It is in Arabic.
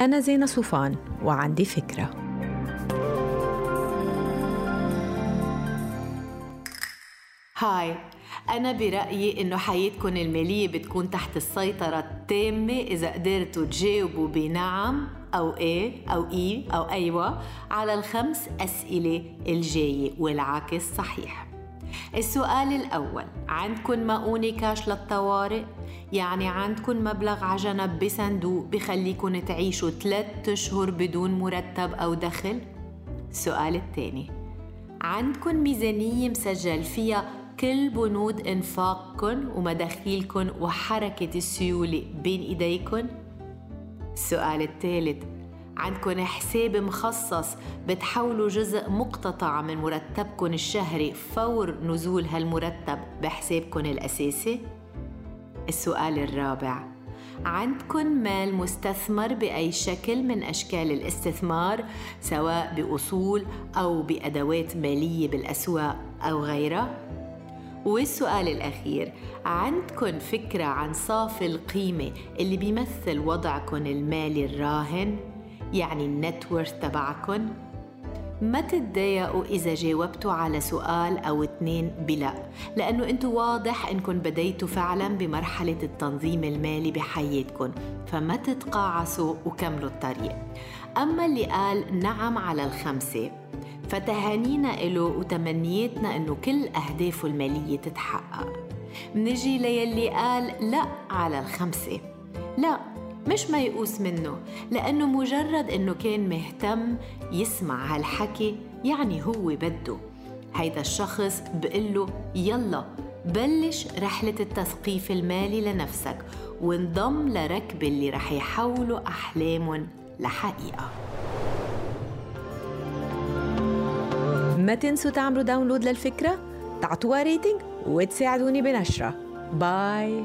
أنا زينة صوفان وعندي فكرة. هاي أنا برأيي إنه حياتكم المالية بتكون تحت السيطرة التامة إذا قدرتوا تجاوبوا بنعم أو إيه أو إي أو أيوة على الخمس أسئلة الجاية والعكس صحيح. السؤال الأول عندكم مؤونة كاش للطوارئ؟ يعني عندكم مبلغ عجنب بصندوق بخليكن تعيشوا ثلاثة أشهر بدون مرتب أو دخل؟ السؤال الثاني عندكم ميزانية مسجل فيها كل بنود إنفاقكن ومداخيلكن وحركة السيولة بين إيديكن؟ السؤال الثالث عندكن حساب مخصص بتحولوا جزء مقتطع من مرتبكن الشهري فور نزول هالمرتب بحسابكن الأساسي؟ السؤال الرابع عندكن مال مستثمر بأي شكل من أشكال الاستثمار سواء بأصول أو بأدوات مالية بالأسواق أو غيرها؟ والسؤال الأخير عندكن فكرة عن صافي القيمة اللي بيمثل وضعكن المالي الراهن؟ يعني النتورث تبعكن؟ ما تتضايقوا إذا جاوبتوا على سؤال أو اتنين بلا لأنه أنتوا واضح إنكم بديتوا فعلا بمرحلة التنظيم المالي بحياتكم فما تتقاعسوا وكملوا الطريق. أما اللي قال نعم على الخمسة فتهانينا له وتمنياتنا إنه كل أهدافه المالية تتحقق. منجي ليلي قال لا على الخمسة. لا مش ما يقوس منه لأنه مجرد إنه كان مهتم يسمع هالحكي يعني هو بده. هيدا الشخص بقله يلا بلش رحلة التثقيف المالي لنفسك وانضم لركب اللي رح يحولوا أحلامهم لحقيقة. ما تنسوا تعملوا download للفكرة تعطوها rating وتساعدوني بنشره. باي